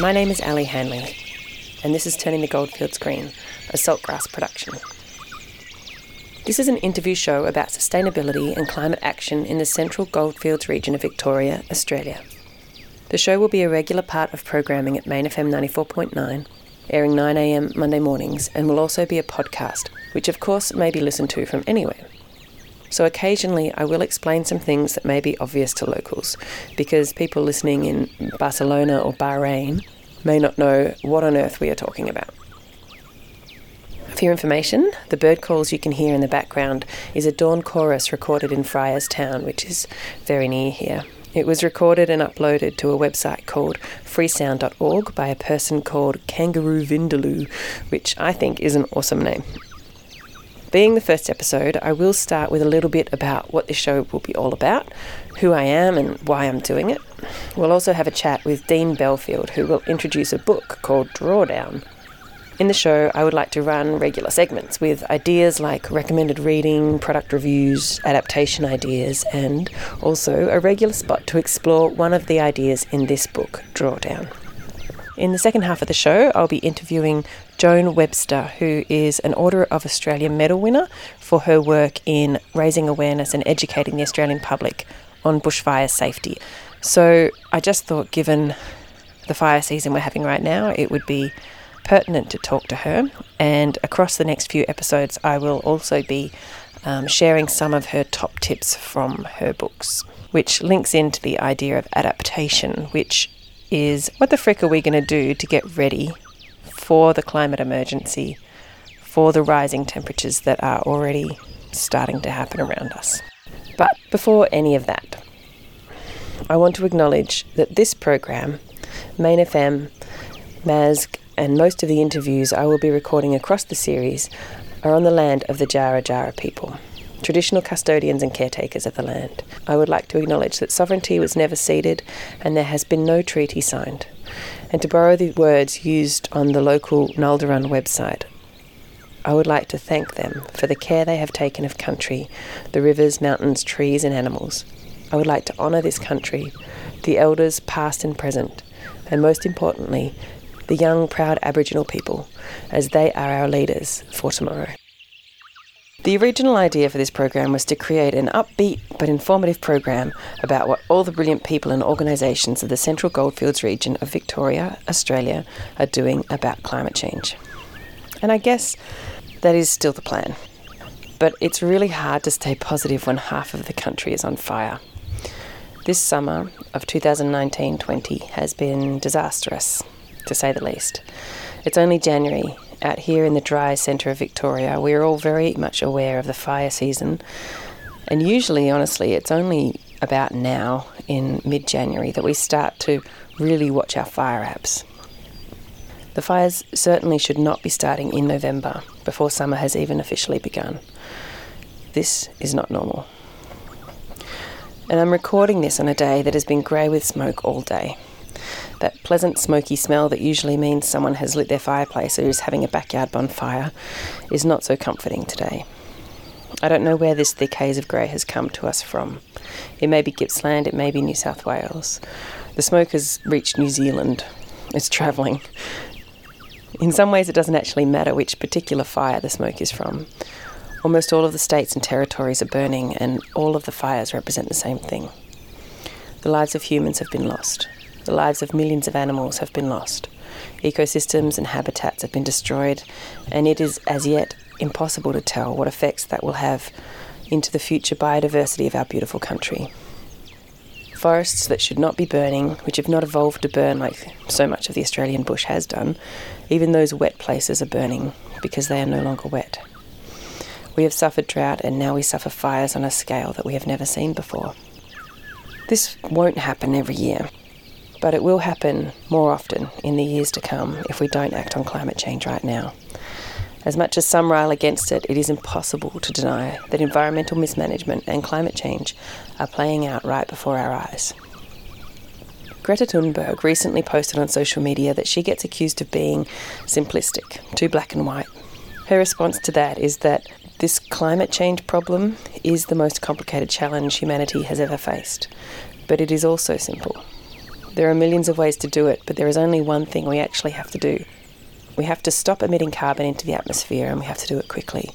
My name is Ali Hanley, and this is Turning the Goldfields Green, a saltgrass production. This is an interview show about sustainability and climate action in the central goldfields region of Victoria, Australia. The show will be a regular part of programming at Main FM 94.9, airing 9am Monday mornings, and will also be a podcast, which of course may be listened to from anywhere. So occasionally I will explain some things that may be obvious to locals, because people listening in Barcelona or Bahrain may not know what on earth we are talking about. For your information, the bird calls you can hear in the background is a dawn chorus recorded in Fryerstown, which is very near here. It was recorded and uploaded to a website called freesound.org by a person called Kangaroo Vindaloo, which I think is an awesome name. Being the first episode, I will start with a little bit about what this show will be all about, who I am, and why I'm doing it. We'll also have a chat with Dean Belfield, who will introduce a book called Drawdown. In the show, I would like to run regular segments with ideas like recommended reading, product reviews, adaptation ideas, and also a regular spot to explore one of the ideas in this book, Drawdown. In the second half of the show, I'll be interviewing Joan Webster, who is an Order of Australia medal winner for her work in raising awareness and educating the Australian public on bushfire safety. So I just thought, given the fire season we're having right now, it would be pertinent to talk to her. And across the next few episodes, I will also be um, sharing some of her top tips from her books, which links into the idea of adaptation, which is what the frick are we going to do to get ready for the climate emergency, for the rising temperatures that are already starting to happen around us. But before any of that, I want to acknowledge that this program, Main FM, MASG, and most of the interviews I will be recording across the series are on the land of the Djara Djara people traditional custodians and caretakers of the land. I would like to acknowledge that sovereignty was never ceded and there has been no treaty signed. And to borrow the words used on the local Nalderun website, I would like to thank them for the care they have taken of country, the rivers, mountains, trees, and animals. I would like to honour this country, the elders past and present, and most importantly, the young, proud Aboriginal people, as they are our leaders for tomorrow. The original idea for this program was to create an upbeat but informative program about what all the brilliant people and organisations of the Central Goldfields region of Victoria, Australia, are doing about climate change. And I guess that is still the plan. But it's really hard to stay positive when half of the country is on fire. This summer of 2019 20 has been disastrous, to say the least. It's only January, out here in the dry centre of Victoria, we're all very much aware of the fire season. And usually, honestly, it's only about now in mid January that we start to really watch our fire apps. The fires certainly should not be starting in November before summer has even officially begun. This is not normal. And I'm recording this on a day that has been grey with smoke all day. That pleasant smoky smell that usually means someone has lit their fireplace or is having a backyard bonfire is not so comforting today. I don't know where this thick haze of grey has come to us from. It may be Gippsland, it may be New South Wales. The smoke has reached New Zealand. It's travelling. In some ways, it doesn't actually matter which particular fire the smoke is from. Almost all of the states and territories are burning, and all of the fires represent the same thing. The lives of humans have been lost. The lives of millions of animals have been lost. Ecosystems and habitats have been destroyed, and it is as yet impossible to tell what effects that will have into the future biodiversity of our beautiful country. Forests that should not be burning, which have not evolved to burn like so much of the Australian bush has done, even those wet places are burning because they are no longer wet. We have suffered drought and now we suffer fires on a scale that we have never seen before. This won't happen every year, but it will happen more often in the years to come if we don't act on climate change right now. As much as some rail against it, it is impossible to deny that environmental mismanagement and climate change are playing out right before our eyes. Greta Thunberg recently posted on social media that she gets accused of being simplistic, too black and white. Her response to that is that this climate change problem is the most complicated challenge humanity has ever faced, but it is also simple. There are millions of ways to do it, but there is only one thing we actually have to do. We have to stop emitting carbon into the atmosphere and we have to do it quickly.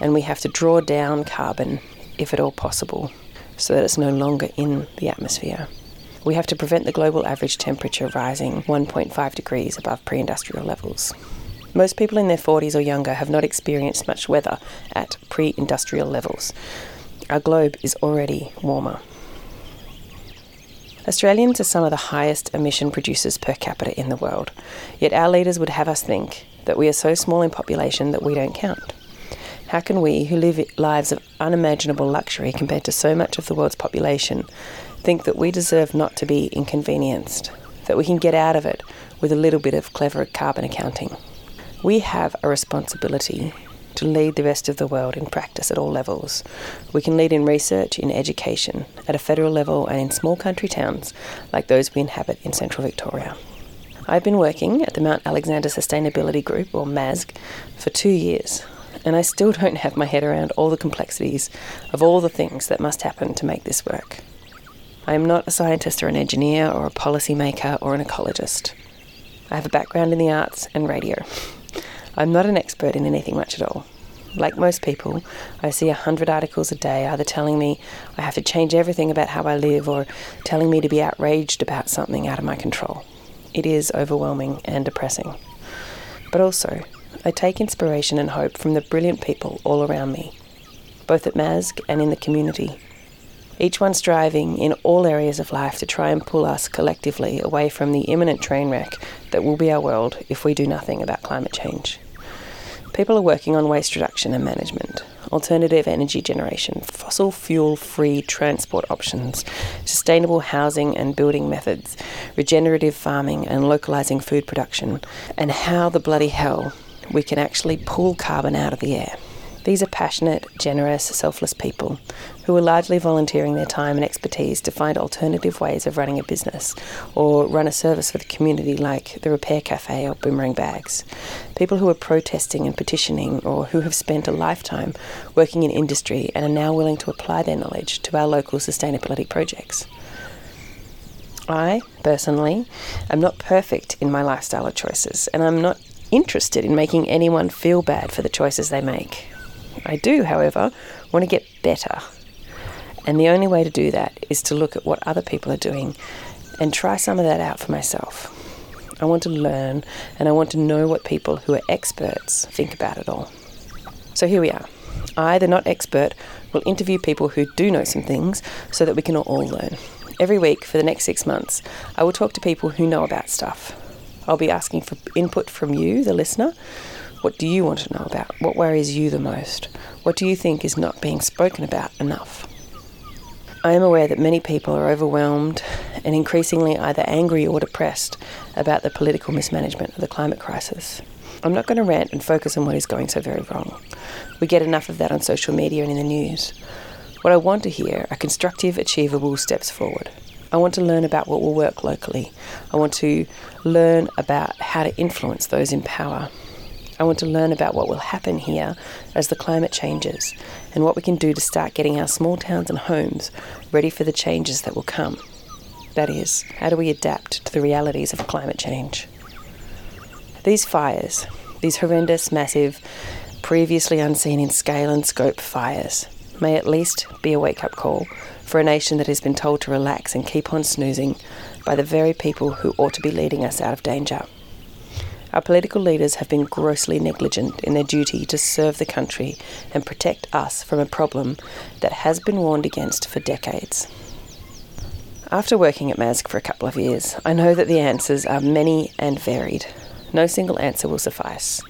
And we have to draw down carbon, if at all possible, so that it's no longer in the atmosphere. We have to prevent the global average temperature rising 1.5 degrees above pre industrial levels. Most people in their 40s or younger have not experienced much weather at pre industrial levels. Our globe is already warmer. Australians are some of the highest emission producers per capita in the world, yet our leaders would have us think that we are so small in population that we don't count. How can we, who live lives of unimaginable luxury compared to so much of the world's population, think that we deserve not to be inconvenienced, that we can get out of it with a little bit of clever carbon accounting? We have a responsibility to lead the rest of the world in practice at all levels. We can lead in research, in education, at a federal level, and in small country towns like those we inhabit in central Victoria. I've been working at the Mount Alexander Sustainability Group, or MASG, for two years, and I still don't have my head around all the complexities of all the things that must happen to make this work. I am not a scientist or an engineer or a policymaker or an ecologist. I have a background in the arts and radio. I'm not an expert in anything much at all. Like most people, I see a hundred articles a day either telling me I have to change everything about how I live or telling me to be outraged about something out of my control. It is overwhelming and depressing. But also, I take inspiration and hope from the brilliant people all around me, both at MASG and in the community. Each one striving in all areas of life to try and pull us collectively away from the imminent train wreck that will be our world if we do nothing about climate change. People are working on waste reduction and management, alternative energy generation, fossil fuel free transport options, sustainable housing and building methods, regenerative farming and localising food production, and how the bloody hell we can actually pull carbon out of the air. These are passionate, generous, selfless people who are largely volunteering their time and expertise to find alternative ways of running a business or run a service for the community like the Repair Cafe or Boomerang Bags. People who are protesting and petitioning or who have spent a lifetime working in industry and are now willing to apply their knowledge to our local sustainability projects. I, personally, am not perfect in my lifestyle choices, and I'm not interested in making anyone feel bad for the choices they make. I do, however, want to get better. And the only way to do that is to look at what other people are doing and try some of that out for myself. I want to learn and I want to know what people who are experts think about it all. So here we are. I, the not expert, will interview people who do know some things so that we can all learn. Every week for the next six months, I will talk to people who know about stuff. I'll be asking for input from you, the listener, what do you want to know about? What worries you the most? What do you think is not being spoken about enough? I am aware that many people are overwhelmed and increasingly either angry or depressed about the political mismanagement of the climate crisis. I'm not going to rant and focus on what is going so very wrong. We get enough of that on social media and in the news. What I want to hear are constructive, achievable steps forward. I want to learn about what will work locally. I want to learn about how to influence those in power. I want to learn about what will happen here as the climate changes and what we can do to start getting our small towns and homes ready for the changes that will come. That is, how do we adapt to the realities of climate change? These fires, these horrendous, massive, previously unseen in scale and scope fires, may at least be a wake up call for a nation that has been told to relax and keep on snoozing by the very people who ought to be leading us out of danger. Our political leaders have been grossly negligent in their duty to serve the country and protect us from a problem that has been warned against for decades. After working at MASG for a couple of years, I know that the answers are many and varied. No single answer will suffice.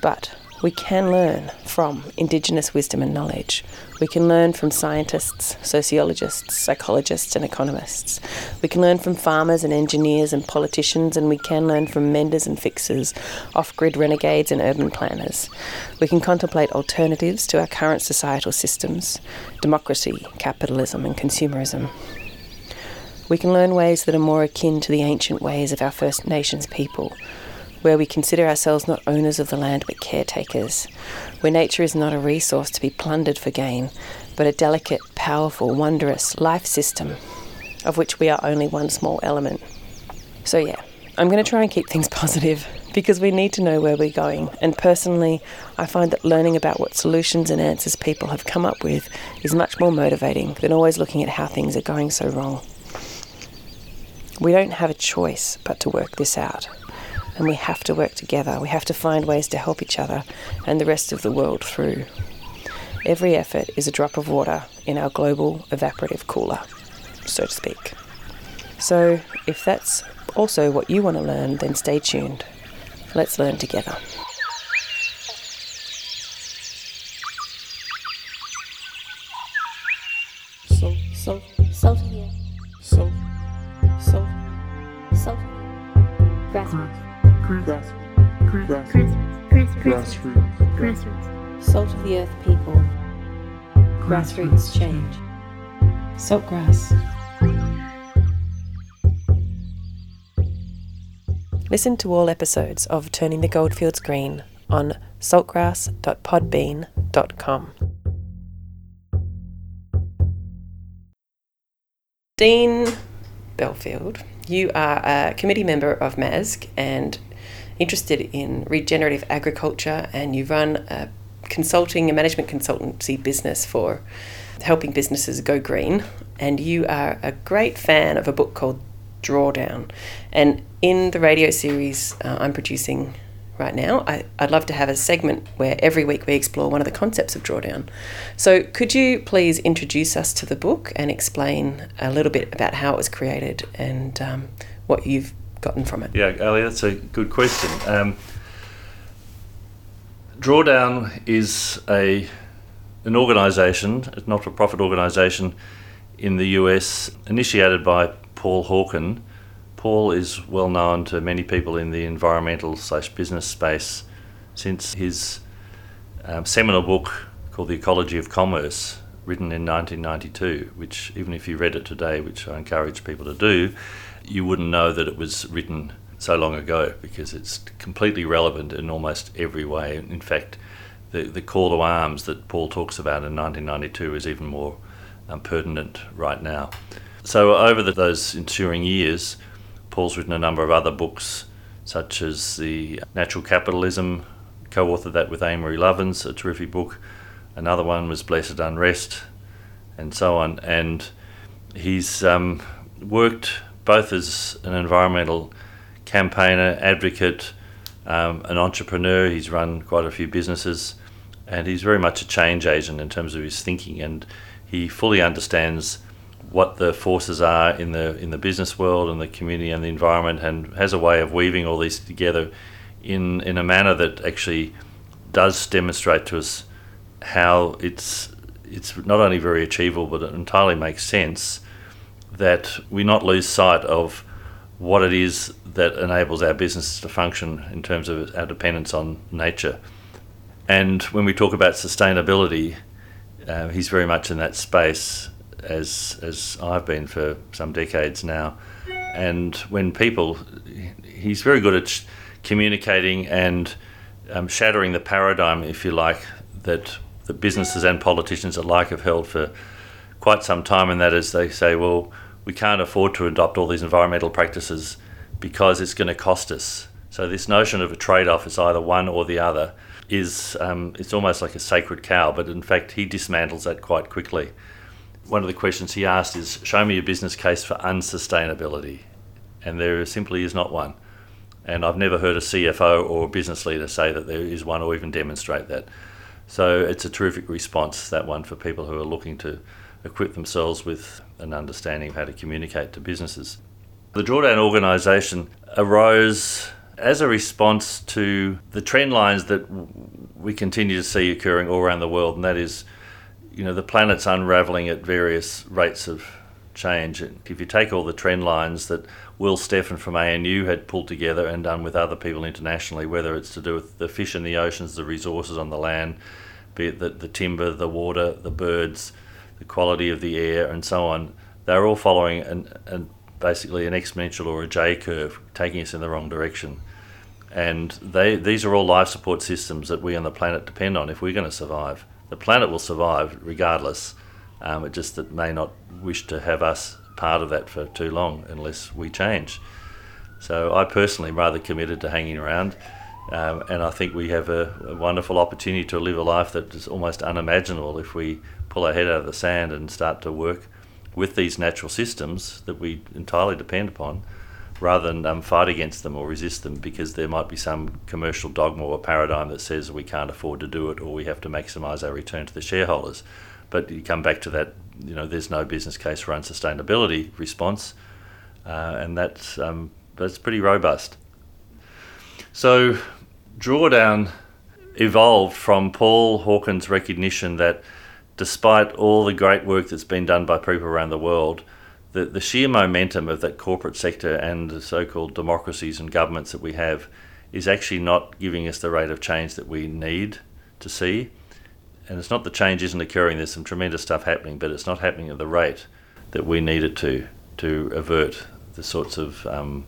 But we can learn from Indigenous wisdom and knowledge. We can learn from scientists, sociologists, psychologists, and economists. We can learn from farmers and engineers and politicians, and we can learn from menders and fixers, off grid renegades and urban planners. We can contemplate alternatives to our current societal systems democracy, capitalism, and consumerism. We can learn ways that are more akin to the ancient ways of our First Nations people where we consider ourselves not owners of the land but caretakers, where nature is not a resource to be plundered for gain, but a delicate, powerful, wondrous life system. of which we are only one small element. So, yeah, I'm going to try and keep things positive because we need to know where we're going. And personally, I find that learning about what solutions and answers people have come up with is much more motivating than always looking at how things are going so wrong. We don't have a choice but to work this out. And we have to work together. We have to find ways to help each other and the rest of the world through. Every effort is a drop of water in our global evaporative cooler, so to speak. So, if that's also what you want to learn, then stay tuned. Let's learn together. Salt, salt, Salt here. salt, salt, Salt. Grassroots. Grass, grass, Grassroots. Grassroots. grassroots, Grassroots. Salt of the earth people. Grassroots change. Saltgrass. Listen to all episodes of Turning the Goldfields Green on saltgrass.podbean.com. Dean Belfield, you are a committee member of MASG and interested in regenerative agriculture, and you run a consulting, a management consultancy business for helping businesses go green. And you are a great fan of a book called Drawdown. And in the radio series uh, I'm producing right now, I, I'd love to have a segment where every week we explore one of the concepts of Drawdown. So, could you please introduce us to the book and explain a little bit about how it was created and um, what you've gotten from it? Yeah, Ali, that's a good question. Um, Drawdown is a an organisation, a not-for-profit organisation in the US, initiated by Paul Hawken. Paul is well known to many people in the environmental slash business space since his um, seminal book called The Ecology of Commerce, written in 1992, which even if you read it today, which I encourage people to do, you wouldn't know that it was written so long ago because it's completely relevant in almost every way. In fact, the, the call to arms that Paul talks about in 1992 is even more um, pertinent right now. So, over the, those ensuing years, Paul's written a number of other books, such as The Natural Capitalism, co authored that with Amory Lovins, a terrific book. Another one was Blessed Unrest, and so on. And he's um, worked both as an environmental campaigner, advocate, um, an entrepreneur. He's run quite a few businesses, and he's very much a change agent in terms of his thinking. And he fully understands what the forces are in the in the business world and the community and the environment, and has a way of weaving all these together in in a manner that actually does demonstrate to us how it's it's not only very achievable, but it entirely makes sense that we not lose sight of what it is that enables our business to function in terms of our dependence on nature. And when we talk about sustainability, uh, he's very much in that space, as as I've been for some decades now. And when people, he's very good at sh- communicating and um, shattering the paradigm, if you like, that the businesses and politicians alike have held for quite some time, and that is they say, well, we can't afford to adopt all these environmental practices because it's going to cost us. So this notion of a trade-off is either one or the other is um, it's almost like a sacred cow, but in fact he dismantles that quite quickly. One of the questions he asked is, "Show me a business case for unsustainability," and there simply is not one. And I've never heard a CFO or a business leader say that there is one or even demonstrate that. So it's a terrific response, that one, for people who are looking to equip themselves with an understanding of how to communicate to businesses. The Drawdown organisation arose as a response to the trend lines that we continue to see occurring all around the world, and that is, you know, the planet's unravelling at various rates of change. If you take all the trend lines that Will Steffen from ANU had pulled together and done with other people internationally, whether it's to do with the fish in the oceans, the resources on the land, be it the, the timber, the water, the birds, the quality of the air, and so on, they're all following an, an basically an exponential or a J curve, taking us in the wrong direction. And they these are all life support systems that we on the planet depend on if we're going to survive. The planet will survive regardless. Um, it just that may not wish to have us part of that for too long unless we change. So I personally am rather committed to hanging around. Um, and I think we have a, a, wonderful opportunity to live a life that is almost unimaginable if we pull our head out of the sand and start to work with these natural systems that we entirely depend upon rather than um, fight against them or resist them because there might be some commercial dogma or paradigm that says we can't afford to do it or we have to maximise our return to the shareholders. But you come back to that, you know, there's no business case for unsustainability response, uh, and that's um, that's pretty robust. So, drawdown evolved from Paul Hawken's recognition that despite all the great work that's been done by people around the world, the, the sheer momentum of that corporate sector and the so called democracies and governments that we have is actually not giving us the rate of change that we need to see. And it's not the change isn't occurring, there's some tremendous stuff happening, but it's not happening at the rate that we need it to to avert the sorts of um,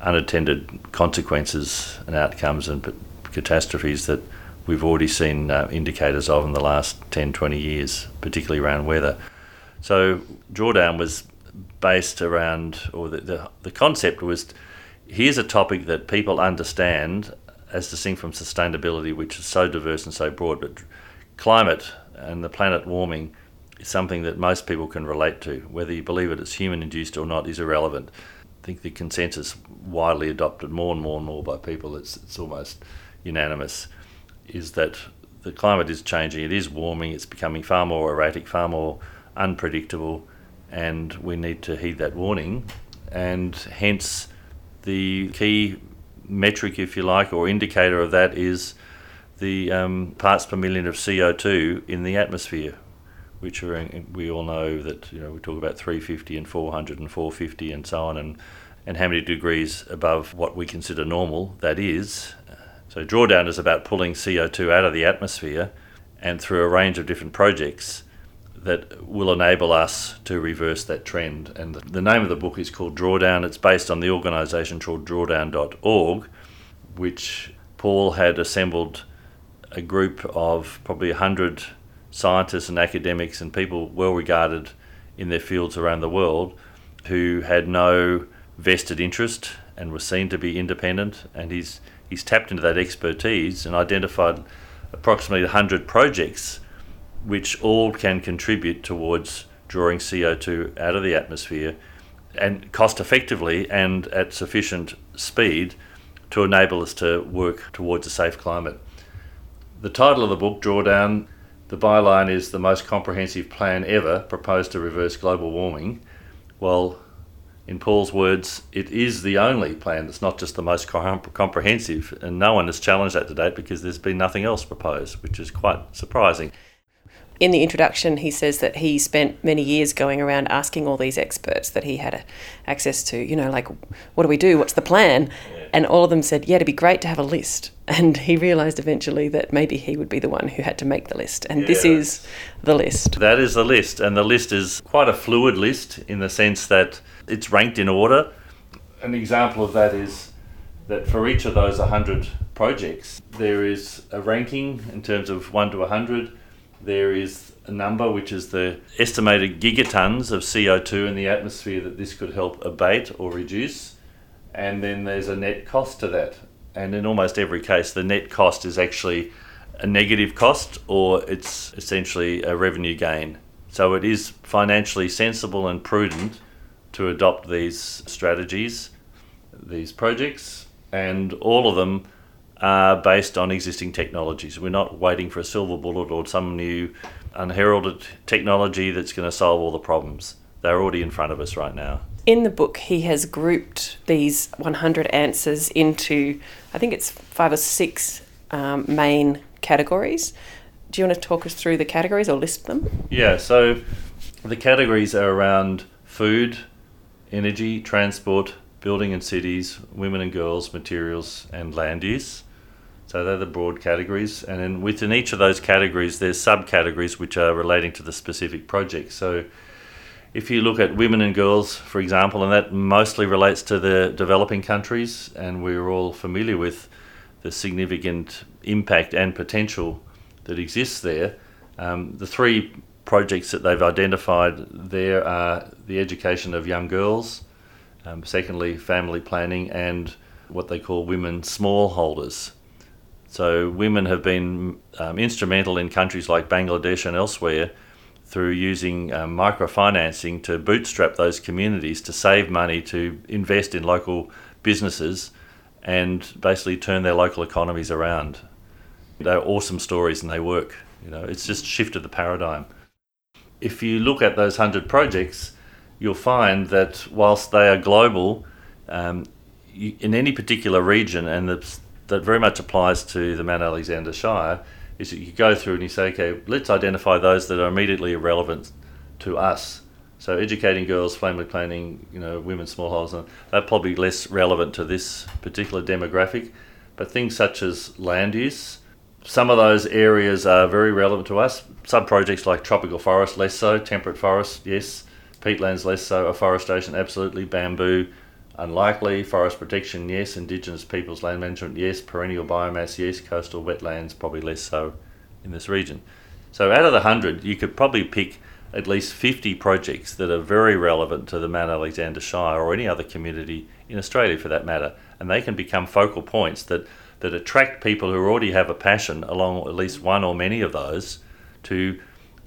unattended consequences and outcomes and catastrophes that we've already seen uh, indicators of in the last 10, 20 years, particularly around weather. So, drawdown was based around, or the, the, the concept was here's a topic that people understand as distinct from sustainability, which is so diverse and so broad, but climate and the planet warming is something that most people can relate to. Whether you believe it is human induced or not is irrelevant. I think the consensus widely adopted more and more and more by people, it's, it's almost unanimous, is that the climate is changing, it is warming, it's becoming far more erratic, far more unpredictable, and we need to heed that warning. And hence, the key metric, if you like, or indicator of that is the um, parts per million of CO2 in the atmosphere, which are we all know that you know we talk about 350 and 400 and 450 and so on, and and how many degrees above what we consider normal that is. So drawdown is about pulling CO2 out of the atmosphere, and through a range of different projects that will enable us to reverse that trend. And the name of the book is called Drawdown. It's based on the organisation called drawdown.org, which Paul had assembled a group of probably 100 scientists and academics and people well regarded in their fields around the world who had no vested interest and were seen to be independent. And he's, he's tapped into that expertise and identified approximately 100 projects which all can contribute towards drawing CO2 out of the atmosphere and cost effectively and at sufficient speed to enable us to work towards a safe climate. The title of the book, Drawdown, the byline is the most comprehensive plan ever proposed to reverse global warming. Well, in Paul's words, it is the only plan that's not just the most comprehensive, and no one has challenged that to date because there's been nothing else proposed, which is quite surprising in the introduction, he says that he spent many years going around asking all these experts that he had access to, you know, like, what do we do? What's the plan? Yeah. And all of them said, yeah, it'd be great to have a list. And he realised eventually that maybe he would be the one who had to make the list. And yeah. this is the list. That is the list. And the list is quite a fluid list in the sense that it's ranked in order. An example of that is that for each of those 100 projects, there is a ranking in terms of 1 to 100 there is a number which is the estimated gigatons of CO2 in the atmosphere that this could help abate or reduce. And then there's a net cost to that. And in almost every case, the net cost is actually a negative cost or it's essentially a revenue gain. So it is financially sensible and prudent to adopt these strategies, these projects, and all of them are based on existing technologies. We're not waiting for a silver bullet or some new unheralded technology that's going to solve all the problems. They're already in front of us right now. In the book, he has grouped these 100 answers into, I think it's five or six um, main categories. Do you want to talk us through the categories or list them? Yeah, so the categories are around food, energy, transport, building and cities, women and girls, materials, and land use. So they're the broad categories, and then within each of those categories, there's subcategories which are relating to the specific project. So if you look at women and girls, for example, and that mostly relates to the developing countries, and we're all familiar with the significant impact and potential that exists there. Um, the three projects that they've identified there are the education of young girls, um, secondly, family planning, and what they call women smallholders. So, women have been um, instrumental in countries like Bangladesh and elsewhere through using um, microfinancing to bootstrap those communities to save money to invest in local businesses and basically turn their local economies around. They're awesome stories and they work. You know, it's just shifted the paradigm. If you look at those hundred projects, you'll find that whilst they are global, um, you, in any particular region, and that's, that very much applies to the Mount Alexander Shire, is that you go through and you say, okay, let's identify those that are immediately relevant to us. So educating girls, family planning, you know, women, smallholders, they're probably less relevant to this particular demographic. But things such as land use, some of those areas are very relevant to us. Some projects like tropical forest, less so. Temperate forest, yes. Peatlands, less so. Afforestation, absolutely. Bamboo, unlikely. Forest protection, yes. Indigenous peoples land management, yes. Perennial biomass, yes. Coastal wetlands, probably less so in this region. So out of the 100, you could probably pick at least 50 projects that are very relevant to the Mount Alexander Shire or any other community in Australia for that matter. And they can become focal points that, that attract people who already have a passion along at least one or many of those to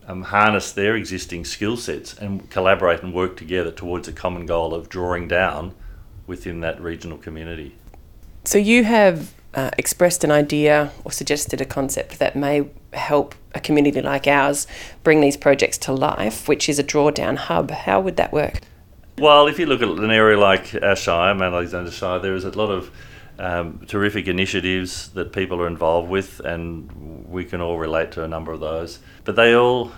um, harness their existing skill sets and collaborate and work together towards a common goal of drawing down within that regional community. So you have uh, expressed an idea or suggested a concept that may help a community like ours bring these projects to life, which is a drawdown hub. How would that work? Well, if you look at an area like our Shire, Mount Alexander Shire, there is a lot of um, terrific initiatives that people are involved with, and we can all relate to a number of those. But they all,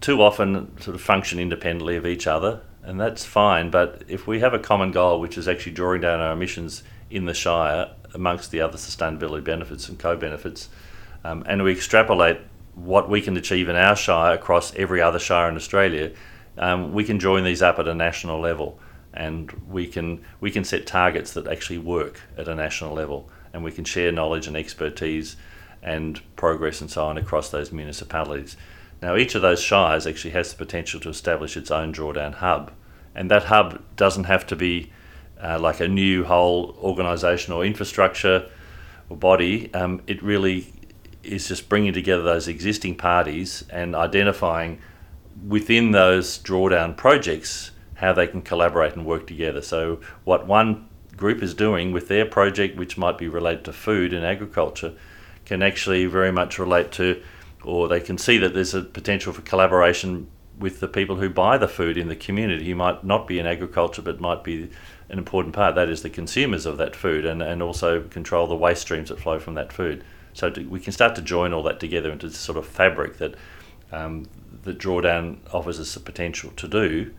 too often, sort of function independently of each other, and that's fine. But if we have a common goal, which is actually drawing down our emissions in the Shire, amongst the other sustainability benefits and co benefits, um, and we extrapolate what we can achieve in our Shire across every other Shire in Australia, um, we can join these up at a national level and we can we can set targets that actually work at a national level and we can share knowledge and expertise and progress and so on across those municipalities. Now each of those shires actually has the potential to establish its own drawdown hub and that hub doesn't have to be uh, like a new whole organisation or infrastructure or body. Um, it really is just bringing together those existing parties and identifying within those drawdown projects how they can collaborate and work together. So, what one group is doing with their project, which might be related to food and agriculture, can actually very much relate to, or they can see that there's a potential for collaboration with the people who buy the food in the community. You might not be in agriculture, but might be an important part. That is the consumers of that food, and, and also control the waste streams that flow from that food. So to, we can start to join all that together into this sort of fabric that um, the drawdown offers us the potential to do,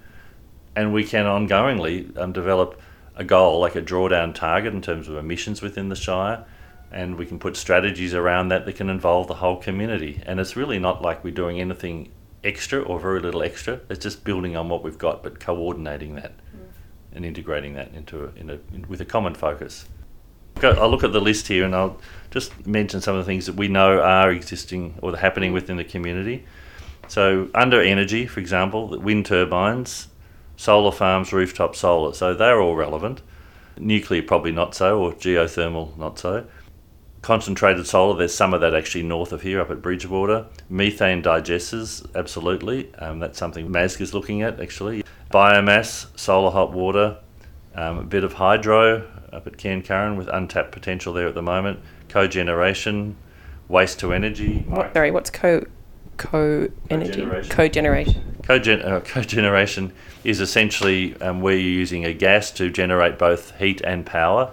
and we can ongoingly um, develop a goal like a drawdown target in terms of emissions within the shire, and we can put strategies around that that can involve the whole community. And it's really not like we're doing anything extra or very little extra. It's just building on what we've got, but coordinating that and integrating that into a, in a, in, with a common focus. I'll look at the list here and I'll just mention some of the things that we know are existing or happening within the community. So, under energy, for example, wind turbines, solar farms, rooftop solar, so they're all relevant. Nuclear, probably not so, or geothermal, not so. Concentrated solar, there's some of that actually north of here, up at Bridgewater. Methane digesters, absolutely. Um, that's something MASG is looking at actually. Biomass, solar hot water, um, a bit of hydro up at Cairn Curran with untapped potential there at the moment. Cogeneration, waste to energy. What, sorry, what's co co energy? Cogeneration. Cogen- uh, cogeneration is essentially um, where you're using a gas to generate both heat and power,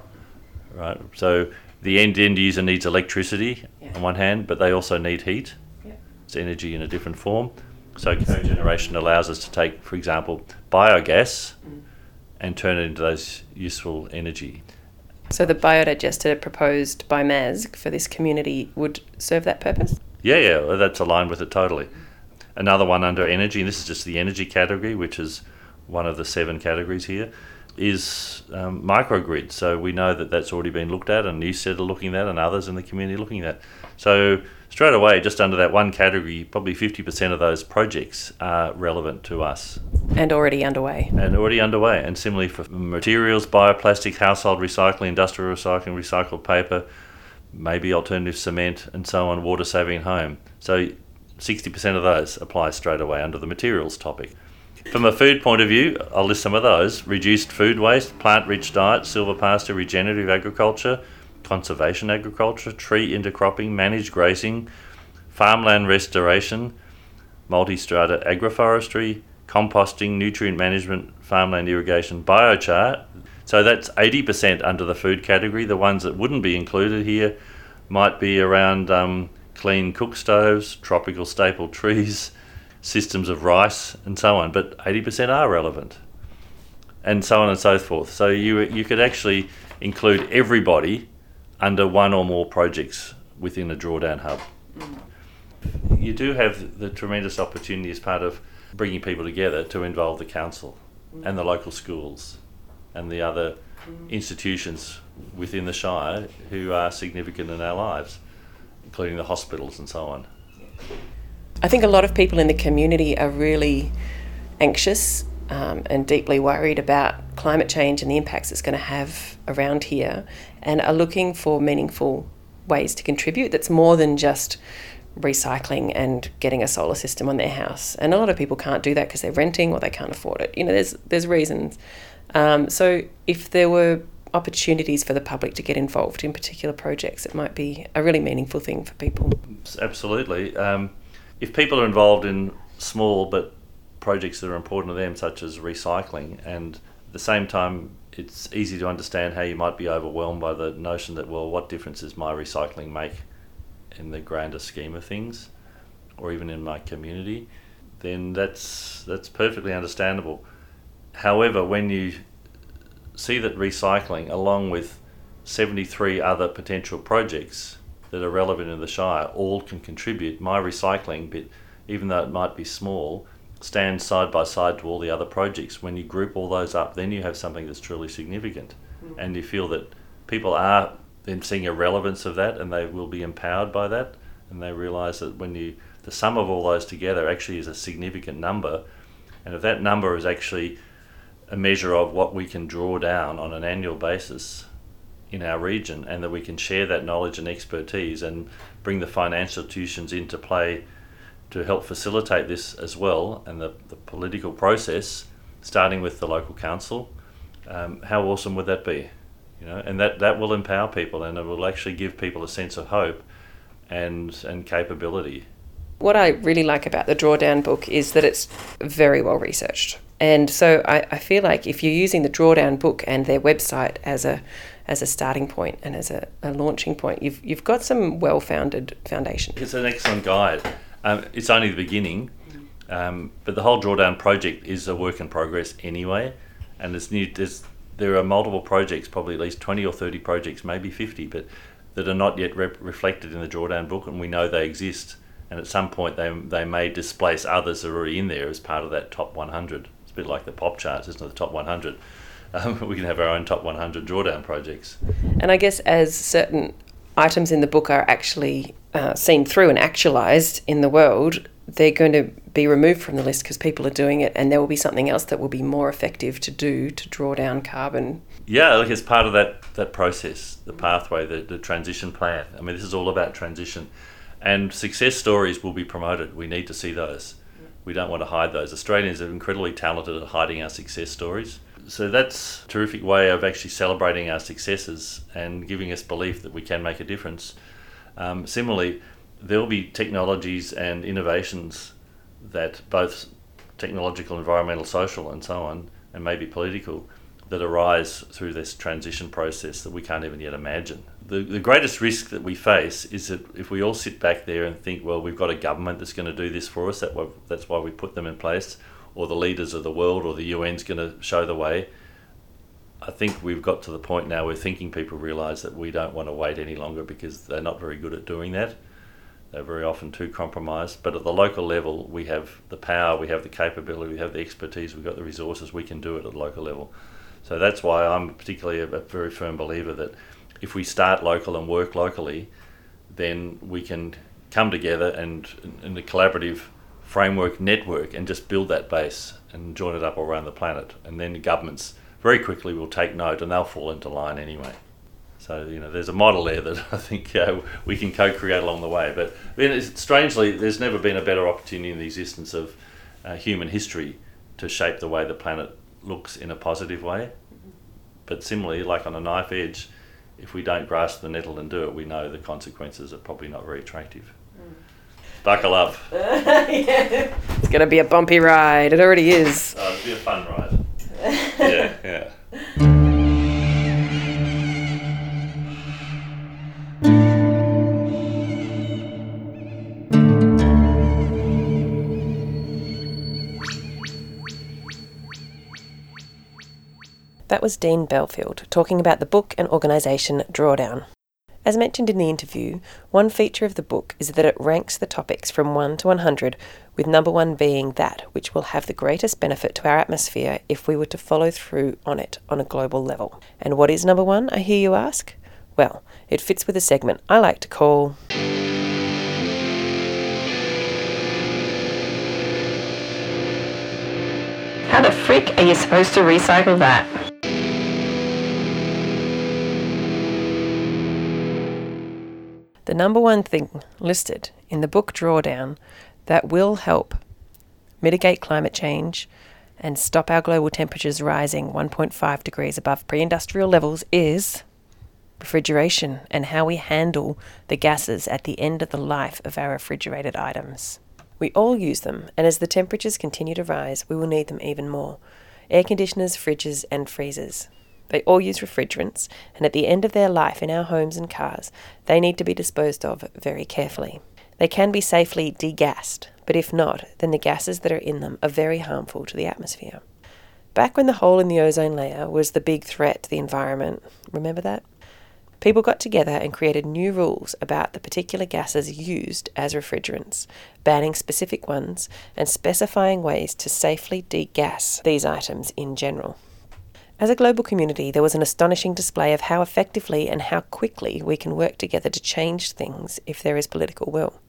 right? So the end end user needs electricity Yeah. on one hand, but they also need heat. Yeah. It's energy in a different form. So cogeneration allows us to take, for example, biogas and turn it into those useful energy. So the biodigester proposed by MASG for this community would serve that purpose? Yeah, yeah, that's aligned with it totally. Another one under energy, and this is just the energy category, which is one of the seven categories here, is um, microgrid. So we know that that's already been looked at, and Newstead are looking at, and others in the community are looking at. So straight away, just under that one category, probably 50% of those projects are relevant to us And already underway. and already underway. And similarly for materials, bioplastic, household recycling, industrial recycling, recycled paper, maybe alternative cement, and so on, water saving home. So 60% of those apply straight away under the materials topic. From a food point of view, I'll list some of those reduced food waste, plant rich diet, silvopasture, regenerative agriculture, conservation agriculture, tree intercropping, managed grazing, farmland restoration, multi strata agroforestry, composting, nutrient management, farmland irrigation, biochar. So that's 80% under the food category. The ones that wouldn't be included here might be around um, clean cook stoves, tropical staple trees, systems of rice, and so on. But 80% are relevant, and so on and so forth. So you, you could actually include everybody under one or more projects within a drawdown hub you do have the tremendous opportunity as part of bringing people together to involve the council and the local schools and the other institutions within the Shire who are significant in our lives, including the hospitals and so on. I think a lot of people in the community are really anxious um, and deeply worried about climate change and the impacts it's going to have around here and are looking for meaningful ways to contribute that's more than just recycling and getting a solar system on their house. And a lot of people can't do that because they're renting or they can't afford it. You know, there's there's reasons. Um, so if there were opportunities for the public to get involved in particular projects, it might be a really meaningful thing for people. Absolutely. Um, if people are involved in small but projects that are important to them, such as recycling, and at the same time, it's easy to understand how you might be overwhelmed by the notion that, well, what difference does my recycling make in the grander scheme of things, or even in my community? Then that's that's perfectly understandable. However, when you see that recycling, along with 73 other potential projects that are relevant in the Shire, all can contribute. My recycling bit, even though it might be small, stands side by side to all the other projects. When you group all those up, then you have something that's truly significant. Mm. And you feel that people are then seeing a relevance of that and they will be empowered by that. And they realise that when you, the sum of all those together actually is a significant number. And if that number is actually a measure of what we can draw down on an annual basis in our region, and that we can share that knowledge and expertise and bring the financial institutions into play to help facilitate this as well, and the, the political process, starting with the local council. Um, how awesome would that be? You know, and that, that will empower people, and it will actually give people a sense of hope and and capability. What I really like about the Drawdown book is that it's very well researched. And so I, I feel like if you're using the Drawdown book and their website as a as a starting point and as a, a launching point, you've you've got some well founded foundation. It's an excellent guide. Um, it's only the beginning, um, but the whole drawdown project is a work in progress anyway, and new. There's, there are multiple projects, probably at least twenty or thirty projects, maybe fifty, but that are not yet rep- reflected in the drawdown book, and we know they exist. And at some point, they they may displace others that are already in there as part of that top 100. A bit like the pop charts, isn't it? The top 100. Um, we can have our own top 100 drawdown projects. And I guess as certain items in the book are actually uh, seen through and actualized in the world, they're going to be removed from the list because people are doing it, and there will be something else that will be more effective to do to draw down carbon. Yeah, like it's part of that, that process, the pathway, the, the transition plan. I mean, this is all about transition. And success stories will be promoted. We need to see those. We don't want to hide those. Australians are incredibly talented at hiding our success stories. So that's a terrific way of actually celebrating our successes and giving us belief that we can make a difference. Um, similarly, there will be technologies and innovations that both technological, environmental, social, and so on, and maybe political, that arise through this transition process that we can't even yet imagine. The, the greatest risk that we face is that if we all sit back there and think, well, we've got a government that's going to do this for us, that that's why we put them in place, or the leaders of the world or the UN's going to show the way. I think we've got to the point now where thinking people realise that we don't want to wait any longer because they're not very good at doing that. They're very often too compromised. But at the local level, we have the power, we have the capability, we have the expertise, we've got the resources, we can do it at the local level. So that's why I'm particularly a, a very firm believer that if we start local and work locally, then we can come together and in a collaborative framework network and just build that base and join it up all around the planet. And then governments very quickly will take note and they'll fall into line anyway. So you know, there's a model there that I think uh, we can co-create along the way. But it's, strangely, there's never been a better opportunity in the existence of uh, human history to shape the way the planet looks in a positive way. But similarly, like on a knife edge, if we don't grasp the nettle and do it, we know the consequences are probably not very attractive. Hmm. Buckle up. It's going to be a bumpy ride. It already is. Oh, it'll be a fun ride. yeah, yeah. That was Dean Belfield talking about the book and organisation Drawdown. As mentioned in the interview, one feature of the book is that it ranks the topics from 1 to 100, with number 1 being that which will have the greatest benefit to our atmosphere if we were to follow through on it on a global level. And what is number 1, I hear you ask? Well, it fits with a segment I like to call. How the frick are you supposed to recycle that? The number one thing listed in the book Drawdown that will help mitigate climate change and stop our global temperatures rising 1.5 degrees above pre industrial levels is refrigeration and how we handle the gases at the end of the life of our refrigerated items. We all use them, and as the temperatures continue to rise, we will need them even more. Air conditioners, fridges, and freezers. They all use refrigerants, and at the end of their life in our homes and cars, they need to be disposed of very carefully. They can be safely degassed, but if not, then the gases that are in them are very harmful to the atmosphere. Back when the hole in the ozone layer was the big threat to the environment, remember that? People got together and created new rules about the particular gases used as refrigerants, banning specific ones and specifying ways to safely degas these items in general. As a global community, there was an astonishing display of how effectively and how quickly we can work together to change things if there is political will.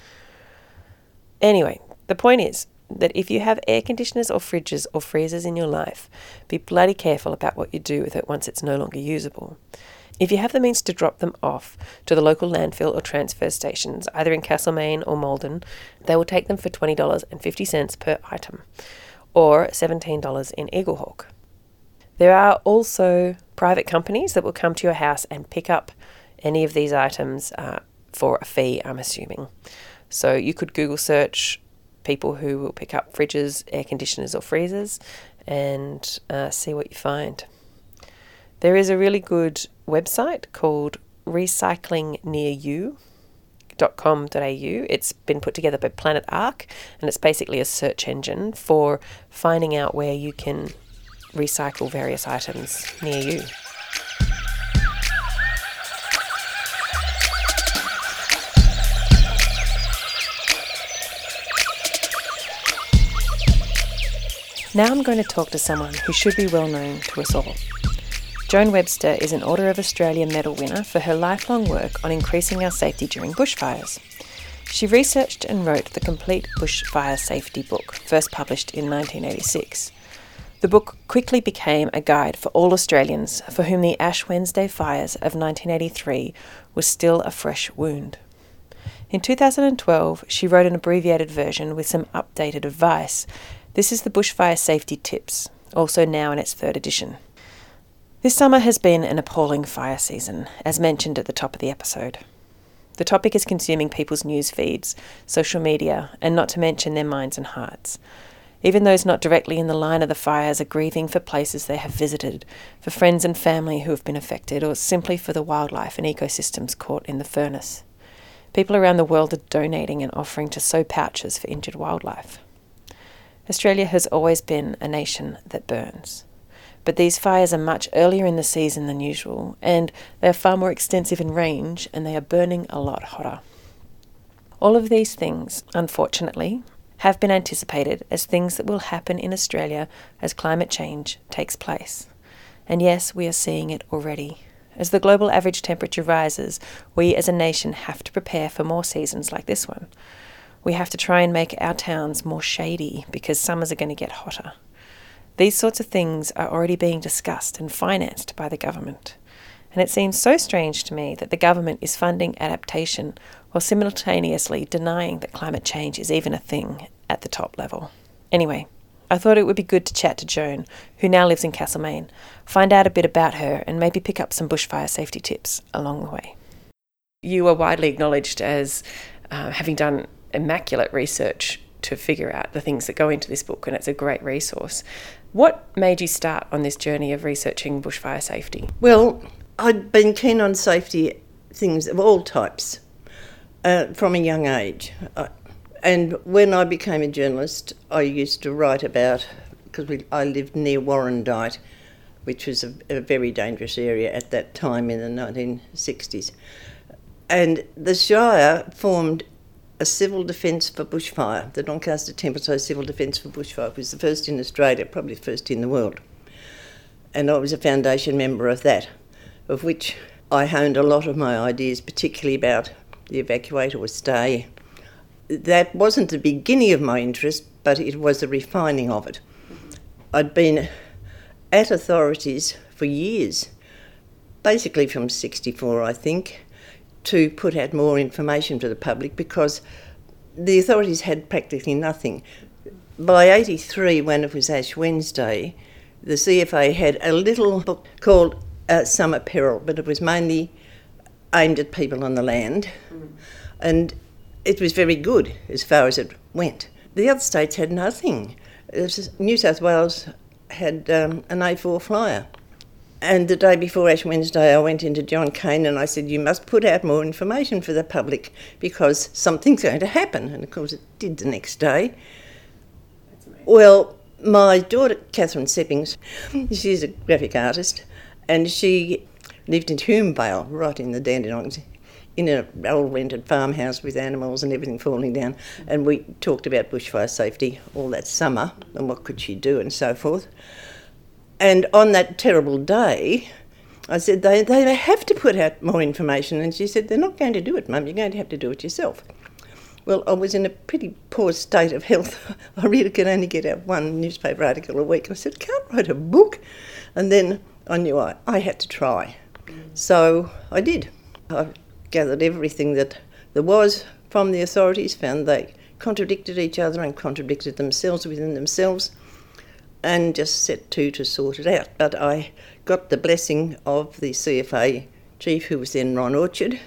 Anyway, the point is that if you have air conditioners or fridges or freezers in your life, be bloody careful about what you do with it once it's no longer usable. If you have the means to drop them off to the local landfill or transfer stations, either in Castlemaine or Maldon, they will take them for $20.50 per item, or $17 in Eaglehawk. There are also private companies that will come to your house and pick up any of these items uh, for a fee, I'm assuming. So you could Google search people who will pick up fridges, air conditioners, or freezers and uh, see what you find. There is a really good website called recyclingnearyou.com.au. It's been put together by Planet Ark and it's basically a search engine for finding out where you can recycle various items near you. Now I'm going to talk to someone who should be well known to us all. Joan Webster is an Order of Australia Medal winner for her lifelong work on increasing our safety during bushfires. She researched and wrote the complete bushfire safety book, first published in 1986. The book quickly became a guide for all Australians for whom the Ash Wednesday fires of 1983 was still a fresh wound. In 2012, she wrote an abbreviated version with some updated advice. This is the Bushfire Safety Tips, also now in its third edition. This summer has been an appalling fire season, as mentioned at the top of the episode. The topic is consuming people's news feeds, social media, and not to mention their minds and hearts. Even those not directly in the line of the fires are grieving for places they have visited, for friends and family who have been affected, or simply for the wildlife and ecosystems caught in the furnace. People around the world are donating and offering to sew pouches for injured wildlife. Australia has always been a nation that burns. But these fires are much earlier in the season than usual, and they are far more extensive in range, and they are burning a lot hotter. All of these things, unfortunately, have been anticipated as things that will happen in Australia as climate change takes place. And yes, we are seeing it already. As the global average temperature rises, we as a nation have to prepare for more seasons like this one. We have to try and make our towns more shady because summers are going to get hotter. These sorts of things are already being discussed and financed by the government. And it seems so strange to me that the government is funding adaptation while simultaneously denying that climate change is even a thing at the top level. Anyway, I thought it would be good to chat to Joan, who now lives in Castlemaine, find out a bit about her, and maybe pick up some bushfire safety tips along the way. You are widely acknowledged as uh, having done immaculate research to figure out the things that go into this book, and it's a great resource. What made you start on this journey of researching bushfire safety? Well, I'd been keen on safety things of all types uh, from a young age. I, and when I became a journalist, I used to write about, because I lived near Warrandyte, which was a, a very dangerous area at that time in the 1960s. And the Shire formed a civil defence for bushfire. The Doncaster Templestowe Civil Defence for Bushfire was the first in Australia, probably first in the world. And I was a foundation member of that, of which I honed a lot of my ideas, particularly about the evacuate or stay that wasn't the beginning of my interest, but it was the refining of it. I'd been at authorities for years, basically from 64, I think, to put out more information to the public because the authorities had practically nothing. By 83, when it was Ash Wednesday, the CFA had a little book called uh, Summer Peril, but it was mainly aimed at people on the land. Mm. And it was very good as far as it went. The other states had nothing. New South Wales had um, an A4 flyer. And the day before Ash Wednesday, I went into John Cain and I said, You must put out more information for the public because something's going to happen. And of course, it did the next day. Well, my daughter, Catherine Seppings, she's a graphic artist, and she lived in Hume right in the Dandenongs in an old rented farmhouse with animals and everything falling down. And we talked about bushfire safety all that summer and what could she do and so forth. And on that terrible day, I said, they, they have to put out more information. And she said, They're not going to do it, Mum, you're going to have to do it yourself. Well, I was in a pretty poor state of health. I really could only get out one newspaper article a week. I said, can't write a book. And then I knew I, I had to try. So I did. I gathered everything that there was from the authorities, found they contradicted each other and contradicted themselves within themselves, and just set to to sort it out. But I got the blessing of the CFA chief, who was then Ron Orchard,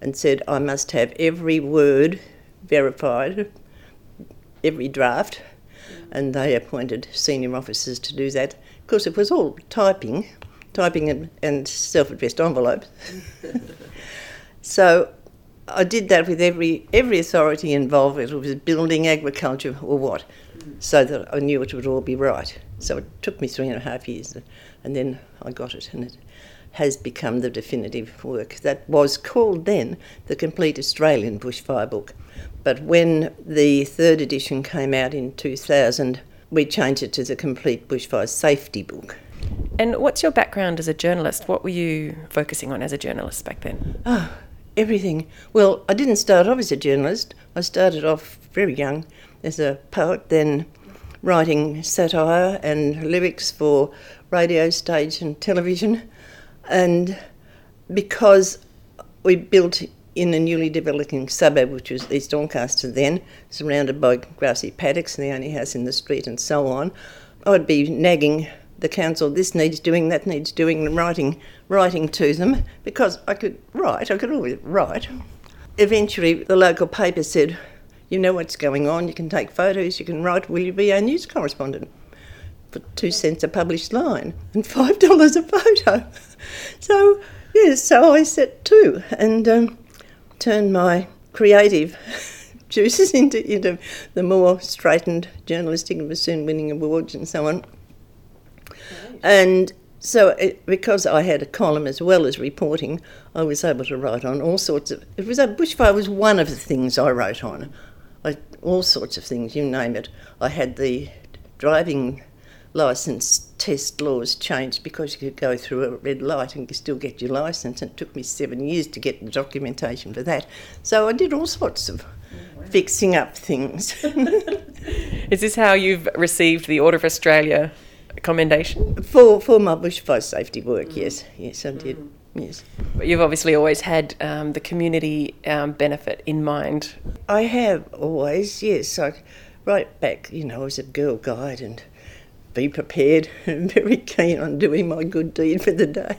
and said I must have every word verified, every draft, and they appointed senior officers to do that. Of course, it was all typing, typing and, and self-addressed envelopes. So I did that with every every authority involved, whether it was building, agriculture, or what, so that I knew it would all be right. So it took me three and a half years, and then I got it, and it has become the definitive work. That was called then the Complete Australian Bushfire Book. But when the third edition came out in 2000, we changed it to the Complete Bushfire Safety Book. And what's your background as a journalist? What were you focusing on as a journalist back then? Oh, everything. Well, I didn't start off as a journalist. I started off very young as a poet, then writing satire and lyrics for radio, stage, and television. And because we built in a newly developing suburb, which was East Doncaster then, surrounded by grassy paddocks and the only house in the street and so on, I'd be nagging the council, this needs doing, that needs doing, and writing, writing to them because I could write, I could always write. Eventually, the local paper said, You know what's going on, you can take photos, you can write, will you be our news correspondent? For two cents a published line and five dollars a photo. so, yes, so I set two and um, turned my creative juices into, into the more straightened journalistic and was soon winning awards and so on. And so, it, because I had a column as well as reporting, I was able to write on all sorts of. It was a bushfire was one of the things I wrote on, I, all sorts of things, you name it. I had the driving license test laws changed because you could go through a red light and still get your license. And it took me seven years to get the documentation for that. So I did all sorts of fixing up things. Is this how you've received the Order of Australia commendation? for for my bushfire safety work, yes, yes, I did. Yes, But you've obviously always had um, the community um, benefit in mind. I have always. Yes, I right back. You know, as a girl guide and be prepared and very keen on doing my good deed for the day.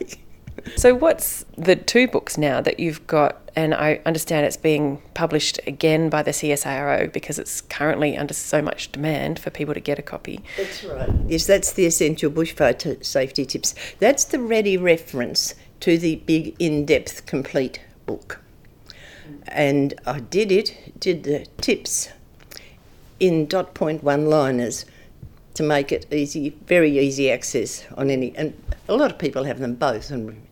So, what's the two books now that you've got? And I understand it's being published again by the CSIRO because it's currently under so much demand for people to get a copy. That's right. Yes, that's the essential bushfire t- safety tips. That's the ready reference to the big, in-depth, complete book. And I did it, did the tips in dot point one liners to make it easy, very easy access on any. And a lot of people have them both, and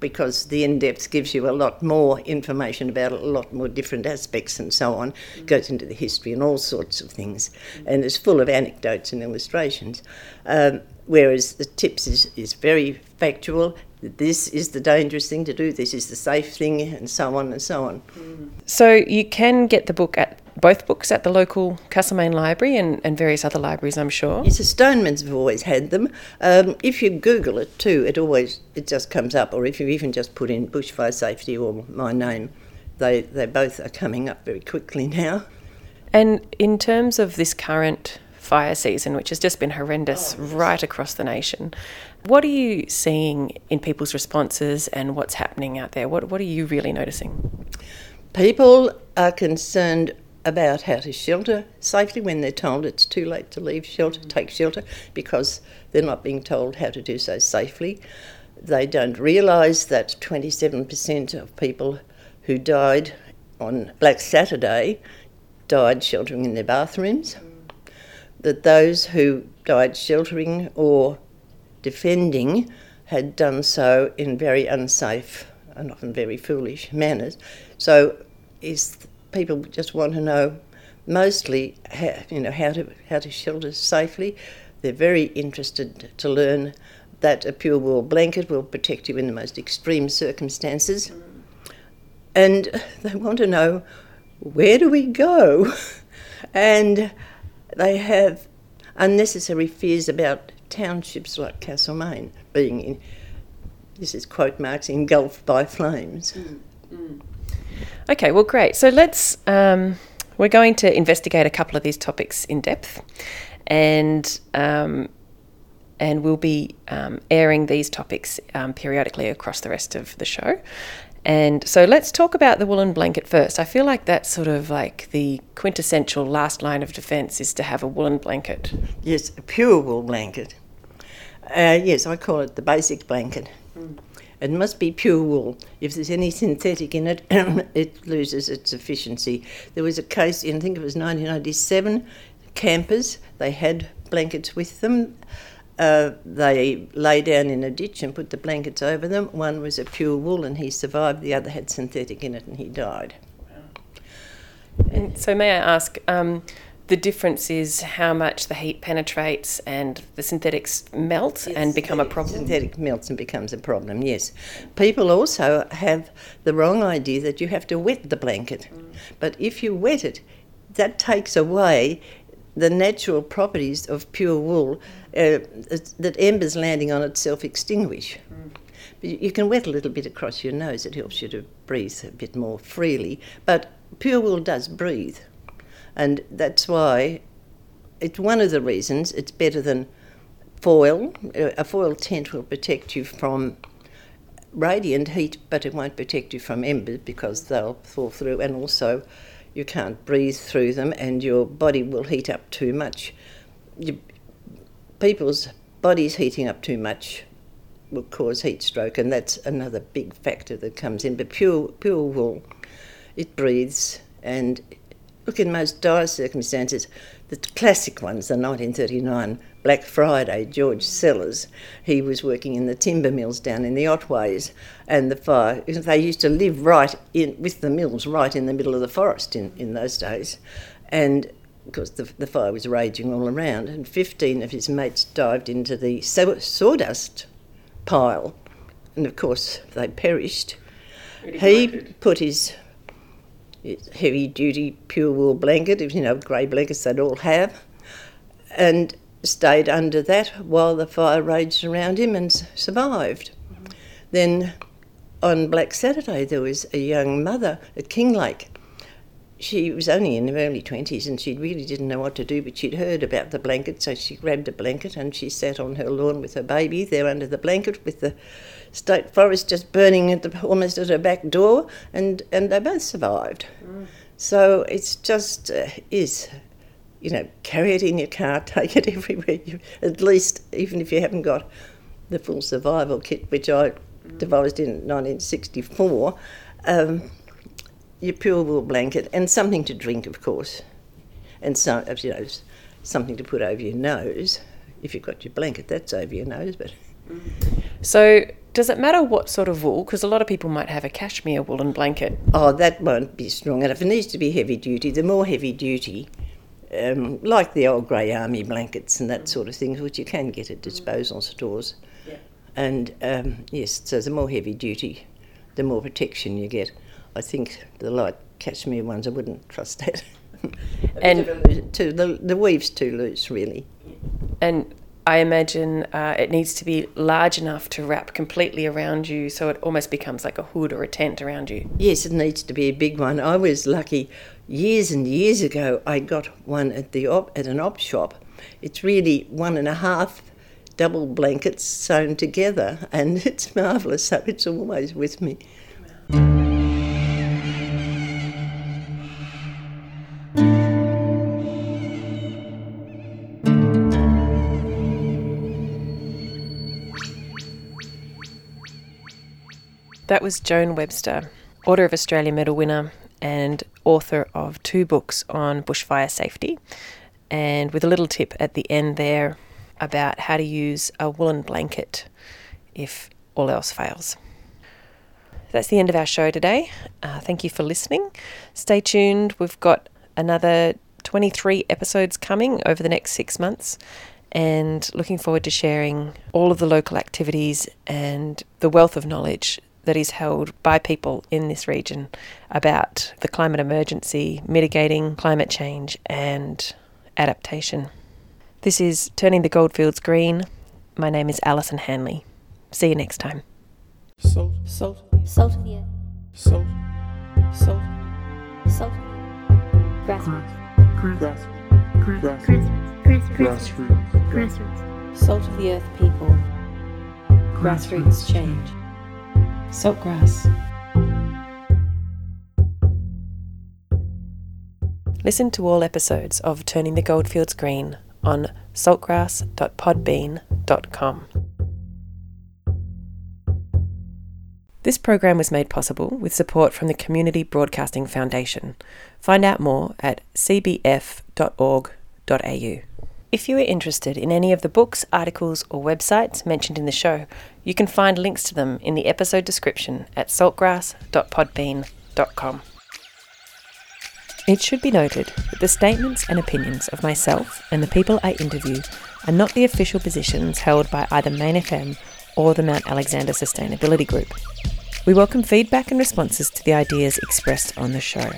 because the in-depth gives you a lot more information about a lot more different aspects and so on, goes into the history and all sorts of things, and it's full of anecdotes and illustrations. Um, whereas the tips is, is very factual. This is the dangerous thing to do. This is the safe thing, and so on and so on. So, you can get the book at both books at the local Castlemaine Library and, and various other libraries, I'm sure. Yes, the Stonemans have always had them. Um, if you Google it too, it always it just comes up. Or if you even just put in bushfire safety or my name, they they both are coming up very quickly now. And in terms of this current fire season, which has just been horrendous right across the nation, what are you seeing in people's responses and what's happening out there? What, what are you really noticing? People are concerned about how to shelter safely when they're told it's too late to leave shelter, mm. take shelter, because they're not being told how to do so safely. They don't realise that 27% of people who died on Black Saturday died sheltering in their bathrooms. Mm. That those who died sheltering or defending had done so in very unsafe and often very foolish manners. So, is people just want to know mostly how, you know how to how to shelter safely. They're very interested to learn that a pure wool blanket will protect you in the most extreme circumstances, and they want to know where do we go, and they have unnecessary fears about townships like Castlemaine being in. This is quote marks engulfed by flames. Mm, mm. Okay, well, great. So let's, um, we're going to investigate a couple of these topics in depth and, um, and we'll be um, airing these topics um, periodically across the rest of the show. And so let's talk about the woolen blanket first. I feel like that's sort of like the quintessential last line of defence is to have a woolen blanket. Yes, a pure wool blanket. Uh, yes, I call it the basic blanket. It must be pure wool. If there's any synthetic in it, it loses its efficiency. There was a case in, I think it was 1997, campers, they had blankets with them. Uh, they lay down in a ditch and put the blankets over them. One was a pure wool and he survived, the other had synthetic in it and he died. And so, may I ask, um, the difference is how much the heat penetrates and the synthetics melt and become a problem? Synthetic melts and becomes a problem, yes. People also have the wrong idea that you have to wet the blanket. But if you wet it, that takes away the natural properties of pure wool uh, that embers landing on it self extinguish. But you- You can wet a little bit across your nose, it helps you to breathe a bit more freely. But pure wool does breathe. And that's why it's one of the reasons it's better than foil. A foil tent will protect you from radiant heat, but it won't protect you from embers because they'll fall through, and also you can't breathe through them, and your body will heat up too much. You, people's bodies heating up too much will cause heat stroke, and that's another big factor that comes in. But pure pure wool, it breathes, and look in most dire circumstances. The classic ones, the 1939 Black Friday, George Sellers, he was working in the timber mills down in the Otways, and the fire. They used to live right in with the mills, right in the middle of the forest in, in those days, and because the, the fire was raging all around, and 15 of his mates dived into the saw- sawdust pile, and of course they perished. He put his heavy duty pure wool blanket, if you know, grey blankets they'd all have, and stayed under that while the fire raged around him and survived. Then on Black Saturday, there was a young mother at Kinglake. She was only in her early 20s and she really didn't know what to do, but she'd heard about the blanket, so she grabbed a blanket and she sat on her lawn with her baby there under the blanket with the state forest just burning at the, almost at her back door, and, and they both survived. So it's just uh, is, you know, carry it in your car, take it everywhere. You, at least, even if you haven't got the full survival kit, which I devised in 1964, um, your pure wool blanket and something to drink, of course, and some, you know, something to put over your nose. If you've got your blanket, that's over your nose, but So, does it matter what sort of wool? Because a lot of people might have a cashmere woolen blanket. Oh, that won't be strong enough. It needs to be heavy duty. The more heavy duty, um, like the old grey army blankets and that sort of thing, which you can get at disposal stores. Yeah. And um, yes, so the more heavy duty, the more protection you get. I think the light cashmere ones, I wouldn't trust that. And- and too, the, the weave's too loose, really. And I imagine uh, it needs to be large enough to wrap completely around you so it almost becomes like a hood or a tent around you. Yes, it needs to be a big one. I was lucky years and years ago. I got one at the op, at an op shop. It's really one and a half double blankets sewn together, and it's marvellous. So it's always with me. That was Joan Webster, Order of Australia Medal winner and author of two books on bushfire safety, and with a little tip at the end there about how to use a woolen blanket if all else fails. That's the end of our show today. Uh, thank you for listening. Stay tuned. We've got another 23 episodes coming over the next six months and looking forward to sharing all of the local activities and the wealth of knowledge that is held by people in this region about the climate emergency, mitigating climate change, and adaptation. This is Turning the Goldfields Green. My name is Alison Hanley. See you next time. Salt, salt, Salt of the earth. salt, salt, Salt of the earth. Grassroots. grass, grass, Grassroots. Grassroots. grassroots, Grassroots. Salt of the earth people. Grassroots change. Saltgrass. Listen to all episodes of Turning the Goldfields Green on saltgrass.podbean.com. This program was made possible with support from the Community Broadcasting Foundation. Find out more at cbf.org.au. If you are interested in any of the books, articles, or websites mentioned in the show, you can find links to them in the episode description at saltgrass.podbean.com. It should be noted that the statements and opinions of myself and the people I interview are not the official positions held by either Main FM or the Mount Alexander Sustainability Group. We welcome feedback and responses to the ideas expressed on the show.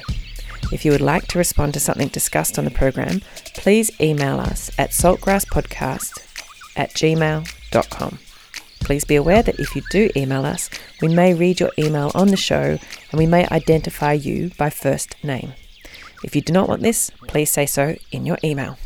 If you would like to respond to something discussed on the program, please email us at saltgrasspodcast at gmail.com. Please be aware that if you do email us, we may read your email on the show and we may identify you by first name. If you do not want this, please say so in your email.